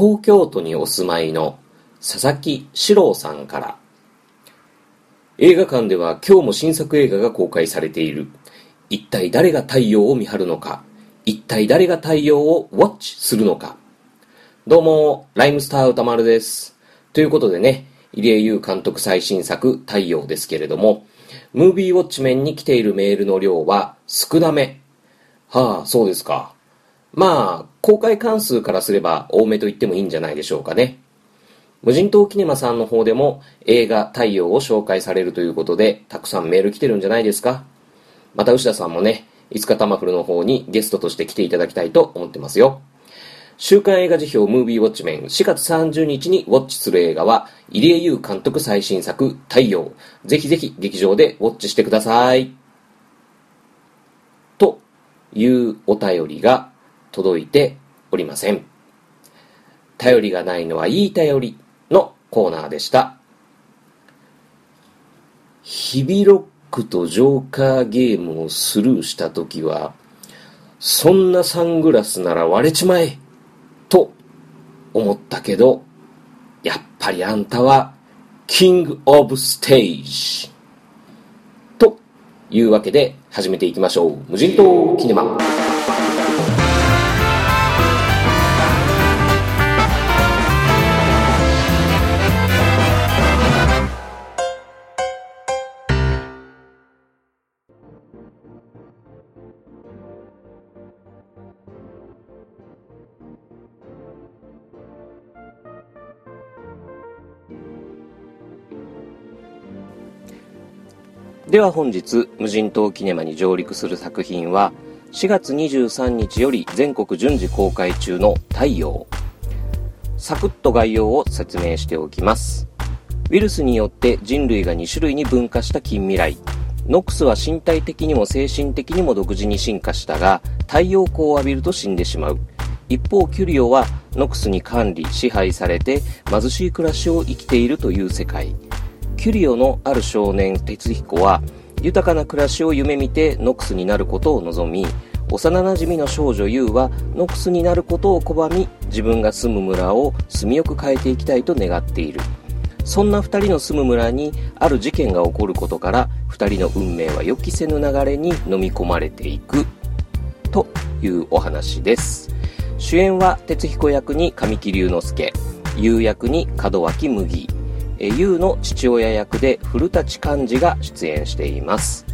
東京都にお住まいの佐々木史郎さんから。映画館では今日も新作映画が公開されている。一体誰が太陽を見張るのか。一体誰が太陽をウォッチするのか。どうもライムスター歌丸です。ということでね入江優監督最新作太陽ですけれどもムービーウォッチメンに来ているメールの量は少なめ。はあそうですか。まあ、公開関数からすれば多めと言ってもいいんじゃないでしょうかね。無人島キネマさんの方でも映画太陽を紹介されるということで、たくさんメール来てるんじゃないですか。また牛田さんもね、いつかタマフルの方にゲストとして来ていただきたいと思ってますよ。週刊映画辞表ムービーウォッチメン4月30日にウォッチする映画は入江優監督最新作太陽。ぜひぜひ劇場でウォッチしてください。というお便りが届いておりません。頼りがないのはいい頼りのコーナーでした。ヒビロックとジョーカーゲームをスルーしたときは、そんなサングラスなら割れちまえと思ったけど、やっぱりあんたはキングオブステージ。というわけで始めていきましょう。無人島キネマ。では本日無人島キネマに上陸する作品は4月23日より全国順次公開中の太陽。サクッと概要を説明しておきます。ウイルスによって人類が2種類に分化した近未来。ノックスは身体的にも精神的にも独自に進化したが太陽光を浴びると死んでしまう。一方キュリオはノックスに管理支配されて貧しい暮らしを生きているという世界。キュリオのある少年鉄彦は豊かな暮らしを夢見てノックスになることを望み幼なじみの少女ユウはノックスになることを拒み自分が住む村を住みよく変えていきたいと願っている。そんな2人の住む村にある事件が起こることから2人の運命は予期せぬ流れに飲み込まれていく。というお話です。主演は鉄彦役に神木隆之介。優役に門脇麦。優の父親役で古舘寛治が出演しています。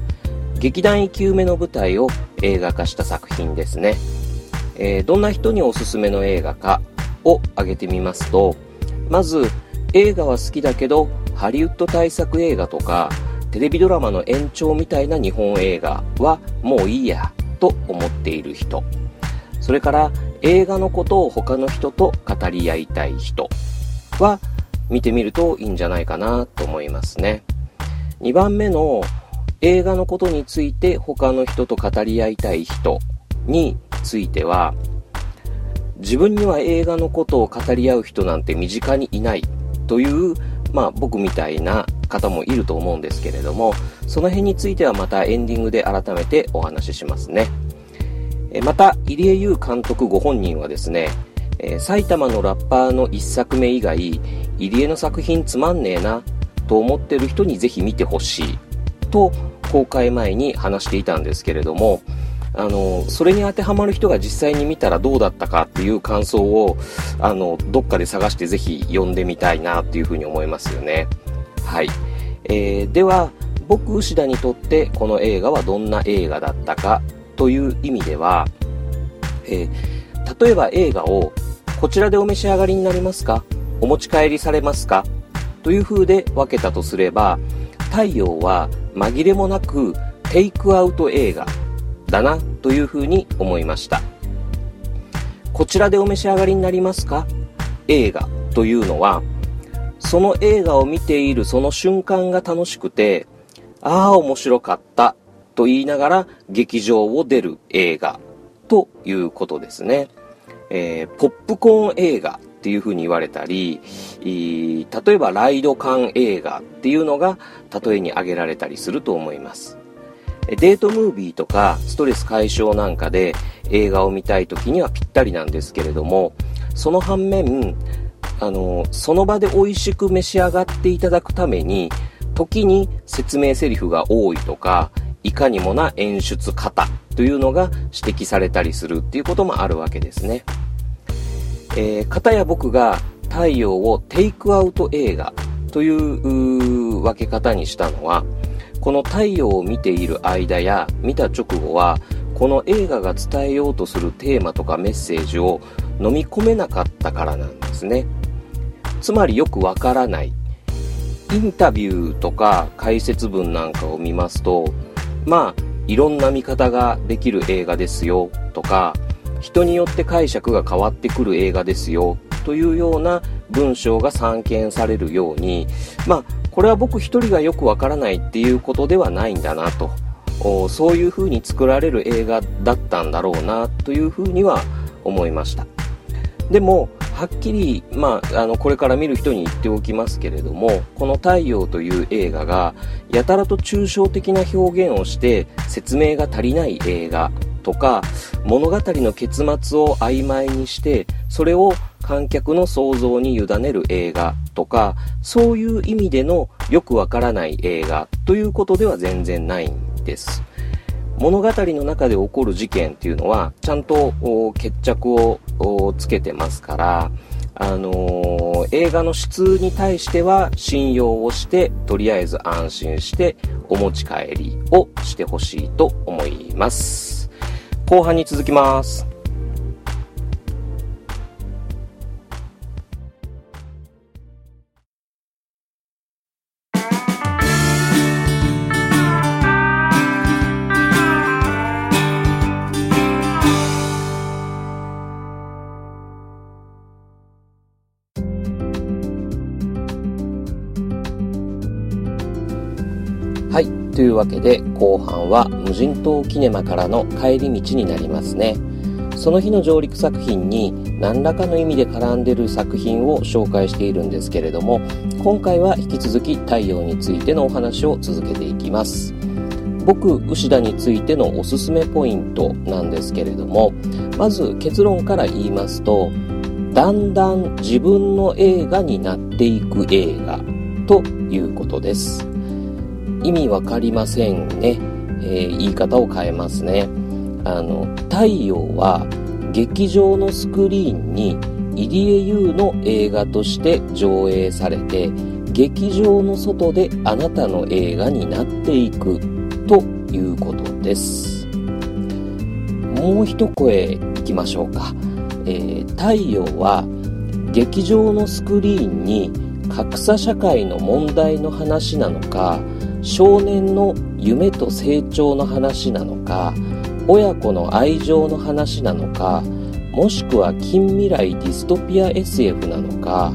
劇団生き埋めの舞台を映画化した作品ですね、えー、どんな人におすすめの映画かを挙げてみますとまず映画は好きだけどハリウッド大作映画とかテレビドラマの延長みたいな日本映画はもういいやと思っている人。それから映画のことを他の人と語り合いたい人は見てみるといいんじゃないかなと思いますね。2番目の映画のことについて他の人と語り合いたい人については自分には映画のことを語り合う人なんて身近にいないというまあ僕みたいな方もいると思うんですけれどもその辺についてはまたエンディングで改めてお話ししますねまた入江優監督ご本人はですねえ、埼玉のラッパーの1作目以外入江の作品つまんねえなと思ってる人にぜひ見てほしいと公開前に話していたんですけれどもあのそれに当てはまる人が実際に見たらどうだったかっていう感想をあのどっかで探してぜひ読んでみたいなっていうふうに思いますよね。はい、えー、では僕牛田にとってこの映画はどんな映画だったかという意味では、えー、例えば映画をこちらでお召し上がりになりますか？お持ち帰りされますか？という風で分けたとすれば、太陽は紛れもなくテイクアウト映画だなという風に思いました。こちらでお召し上がりになりますか？映画というのは、その映画を見ているその瞬間が楽しくて、ああ面白かったと言いながら劇場を出る映画ということですね。えー、ポップコーン映画っていう風に言われたり、例えばライド感映画っていうのが例えに挙げられたりすると思います。デートムービーとかストレス解消なんかで映画を見たい時にはぴったりなんですけれども、その反面、あの、その場で美味しく召し上がっていただくために、時に説明セリフが多いとか、いかにもな演出方というのが指摘されたりするっていうこともあるわけですね。えー、片や僕が太陽をテイクアウト映画という分け方にしたのは、この太陽を見ている間や見た直後は、この映画が伝えようとするテーマとかメッセージを飲み込めなかったからなんですね。つまりよくわからない。インタビューとか解説文なんかを見ますと、まあ、いろんな見方ができる映画ですよとか、人によって解釈が変わってくる映画ですよというような文章が散見されるように、まあ、これは僕一人がよくわからないっていうことではないんだなと。そういうふうに作られる映画だったんだろうなというふうには思いましたでもはっきり、まあ、あのこれから見る人に言っておきますけれどもこの「太陽」という映画がやたらと抽象的な表現をして説明が足りない映画とか物語の結末を曖昧にしてそれを観客の想像に委ねる映画とかそういう意味でのよくわからない映画ということでは全然ないんです。物語の中で起こる事件っていうのは、ちゃんと決着をつけてますから、あのー、映画の質に対しては信用をして、とりあえず安心してお持ち帰りをしてほしいと思います。後半に続きます。というわけで後半は無人島キネマからの帰り道になりますね。その日の上陸作品に何らかの意味で絡んでる作品を紹介しているんですけれども今回は引き続き太陽についてのお話を続けていきます。僕牛田についてのおすすめポイントなんですけれどもまず結論から言いますとだんだん自分の映画になっていく映画ということです。意味わかりませんね。えー、言い方を変えますね。あの、太陽は劇場のスクリーンに入江優の映画として上映されて、劇場の外であなたの映画になっていくということです。もう一声いきましょうか。えー、太陽は劇場のスクリーンに格差社会の問題の話なのか、少年の夢と成長の話なのか親子の愛情の話なのかもしくは近未来ディストピア SF なのか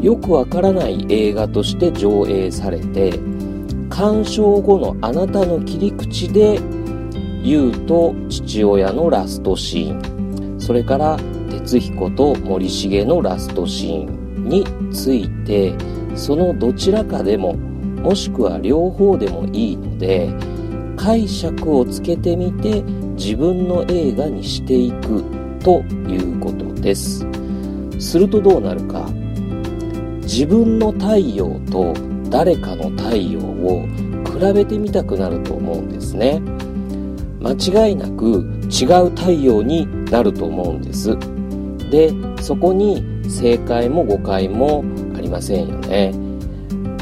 よくわからない映画として上映されて鑑賞後のあなたの切り口で優と父親のラストシーンそれから哲彦と森重のラストシーンについてそのどちらかでももしくは両方でもいいので解釈をつけてみて自分の映画にしていくということです。するとどうなるか。自分の太陽と誰かの太陽を比べてみたくなると思うんですね。間違いなく違う太陽になると思うんです。でそこに正解も誤解もありませんよね。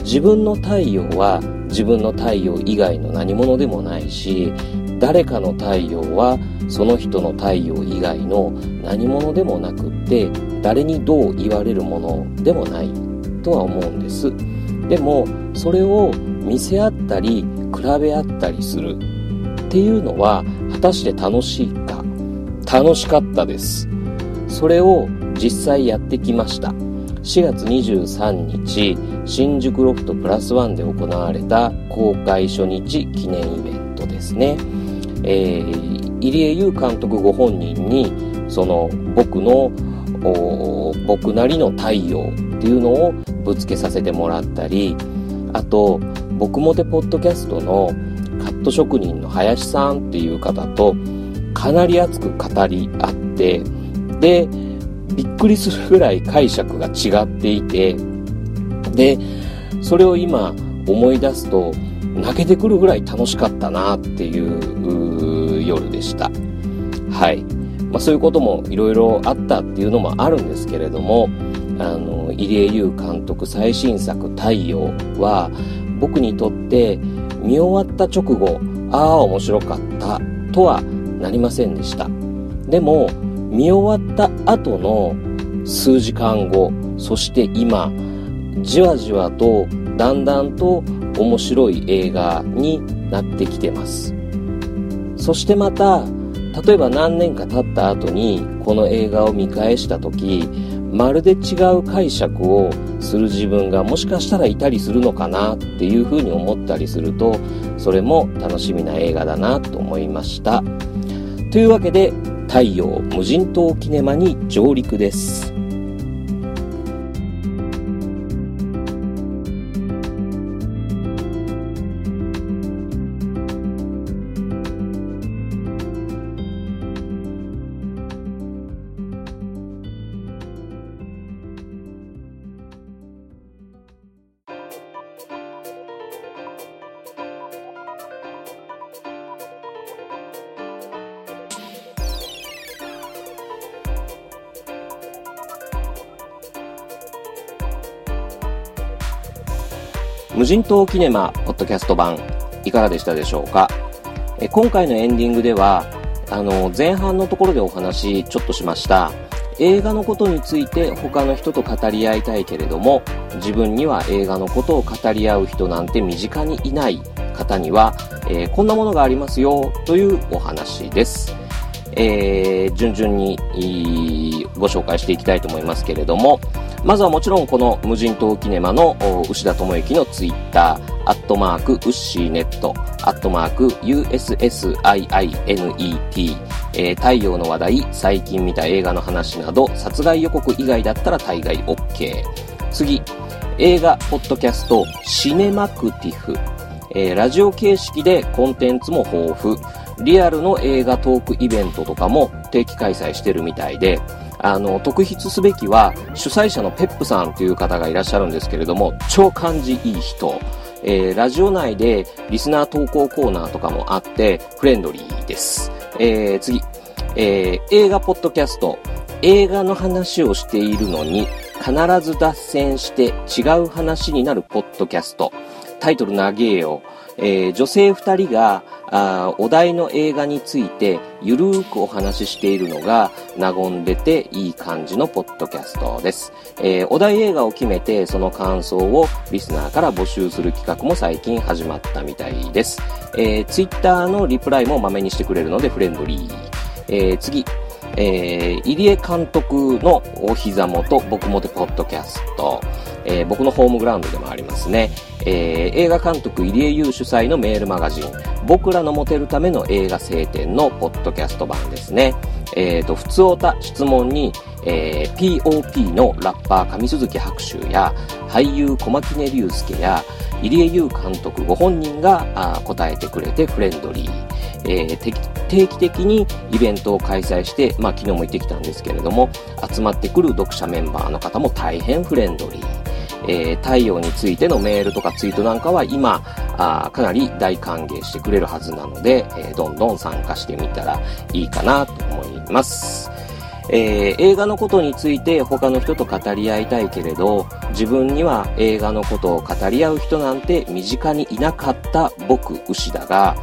自分の太陽は自分の太陽以外の何者でもないし誰かの太陽はその人の太陽以外の何者でもなくって誰にどう言われるものでもないとは思うんです。でもそれを見せ合ったり比べ合ったりするっていうのは果たして楽しいか？楽しかったです。それを実際やってきました。4月23日、新宿ロフトプラスワンで行われた公開初日記念イベントですね。えー、入江優監督ご本人に、その僕の僕なりの太陽っていうのをぶつけさせてもらったり、あと、僕もてポッドキャストのカット職人の林さんっていう方とかなり熱く語り合って、で、びっくりするぐらい解釈が違っていて、で、それを今思い出すと、泣けてくるぐらい楽しかったなっていう夜でした。はい。まあ、そういうこともいろいろあったっていうのもあるんですけれども、あの、入江優監督最新作太陽は僕にとって見終わった直後、ああ面白かったとはなりませんでした。でも、見終わった後の数時間後、そして今、じわじわとだんだんと面白い映画になってきてます。そしてまた、例えば何年か経った後にこの映画を見返した時まるで違う解釈をする自分がもしかしたらいたりするのかなっていうふうに思ったりするとそれも楽しみな映画だなと思いましたというわけで太陽無人島キネマに上陸です。無人島キネマポッドキャスト版いかがでしたでしょうか？え今回のエンディングではあの前半のところでお話ちょっとしました。映画のことについて他の人と語り合いたいけれども自分には映画のことを語り合う人なんて身近にいない。方には、えー、こんなものがありますよというお話です。えー、順々にご紹介していきたいと思いますけれども、まずはもちろんこの無人島キネマの牛田智之のツイッター、アットマーク、ウッシーネット、アットマーク、USSIINET、えー、太陽の話題、最近見た映画の話など、殺害予告以外だったら大概 OK。次、映画、ポッドキャスト、シネマクティフ。えー、ラジオ形式でコンテンツも豊富。リアルの映画トークイベントとかも定期開催してるみたいで、あの、特筆すべきは、主催者のペップさんという方がいらっしゃるんですけれども、超感じいい人。えー、ラジオ内でリスナー投稿コーナーとかもあって、フレンドリーです。えー、次。えー、映画ポッドキャスト。映画の話をしているのに、必ず脱線して違う話になるポッドキャスト。タイトル長えよ。えー、女性2人があお題の映画についてゆるーくお話ししているのが和んでていい感じのポッドキャストです、えー、お題映画を決めてその感想をリスナーから募集する企画も最近始まったみたいです、えー、Twitter のリプライもまめにしてくれるのでフレンドリー、えー、次。えー、入江監督のお膝元僕もてポッドキャスト、えー、僕のホームグラウンドでもありますね。えー、映画監督入江優主催のメールマガジン、僕らのモテるための映画晴天のポッドキャスト版ですね。えっ、ー、と、普通おた質問に、えー、POP のラッパー上鈴木白秋や、俳優小牧根隆介や、入江優監督ご本人があ答えてくれてフレンドリー。えー、定期的にイベントを開催して、まあ昨日も行ってきたんですけれども、集まってくる読者メンバーの方も大変フレンドリー。えー、太陽についてのメールとかツイートなんかは今、あかなり大歓迎してくれるはずなので、えー、どんどん参加してみたらいいかなと思います。えー、映画のことについて他の人と語り合いたいけれど、自分には映画のことを語り合う人なんて身近にいなかった僕、牛だが、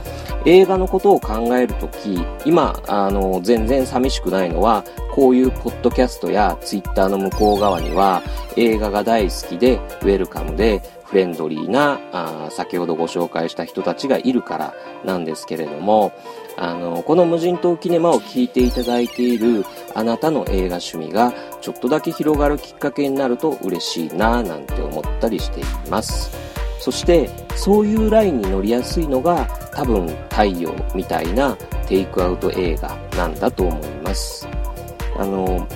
映画のことを考えるとき、今、あの、全然寂しくないのは、こういうポッドキャストやツイッターの向こう側には、映画が大好きで、ウェルカムで、フレンドリーなあ、先ほどご紹介した人たちがいるからなんですけれども、あの、この無人島キネマを聞いていただいているあなたの映画趣味がちょっとだけ広がるきっかけになると嬉しいななんて思ったりしています。そしてそういうラインに乗りやすいのが多分太陽みたいなテイクアウト映画なんだと思います。あの、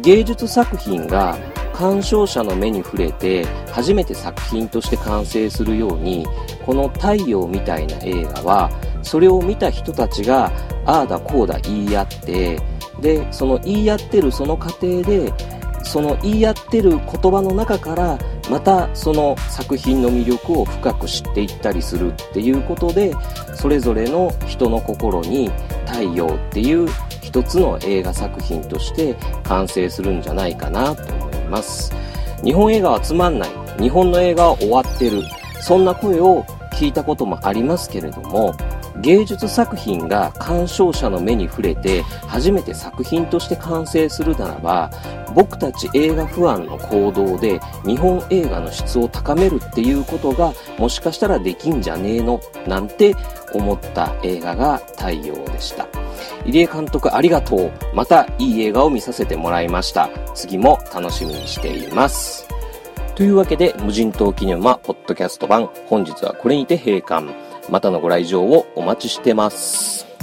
芸術作品が鑑賞者の目に触れて初めて作品として完成するようにこの「太陽」みたいな映画はそれを見た人たちがああだこうだ言い合ってで、その言い合ってるその過程で、その言い合ってる言葉の中からまたその作品の魅力を深く知っていったりするっていうことでそれぞれの人の心に太陽っていう一つの映画作品として完成するんじゃないかなと思います。日本映画はつまんない。日本の映画は終わってる。そんな声を聞いたこともありますけれども芸術作品が鑑賞者の目に触れて初めて作品として完成するならば僕たち映画不安の行動で日本映画の質を高めるっていうことがもしかしたらできんじゃねえの？なんて思った映画が太陽でした。入江監督ありがとう。またいい映画を見させてもらいました。次も楽しみにしています。というわけで無人島記念はポッドキャスト版本日はこれにて閉館。またのご来場をお待ちしてます。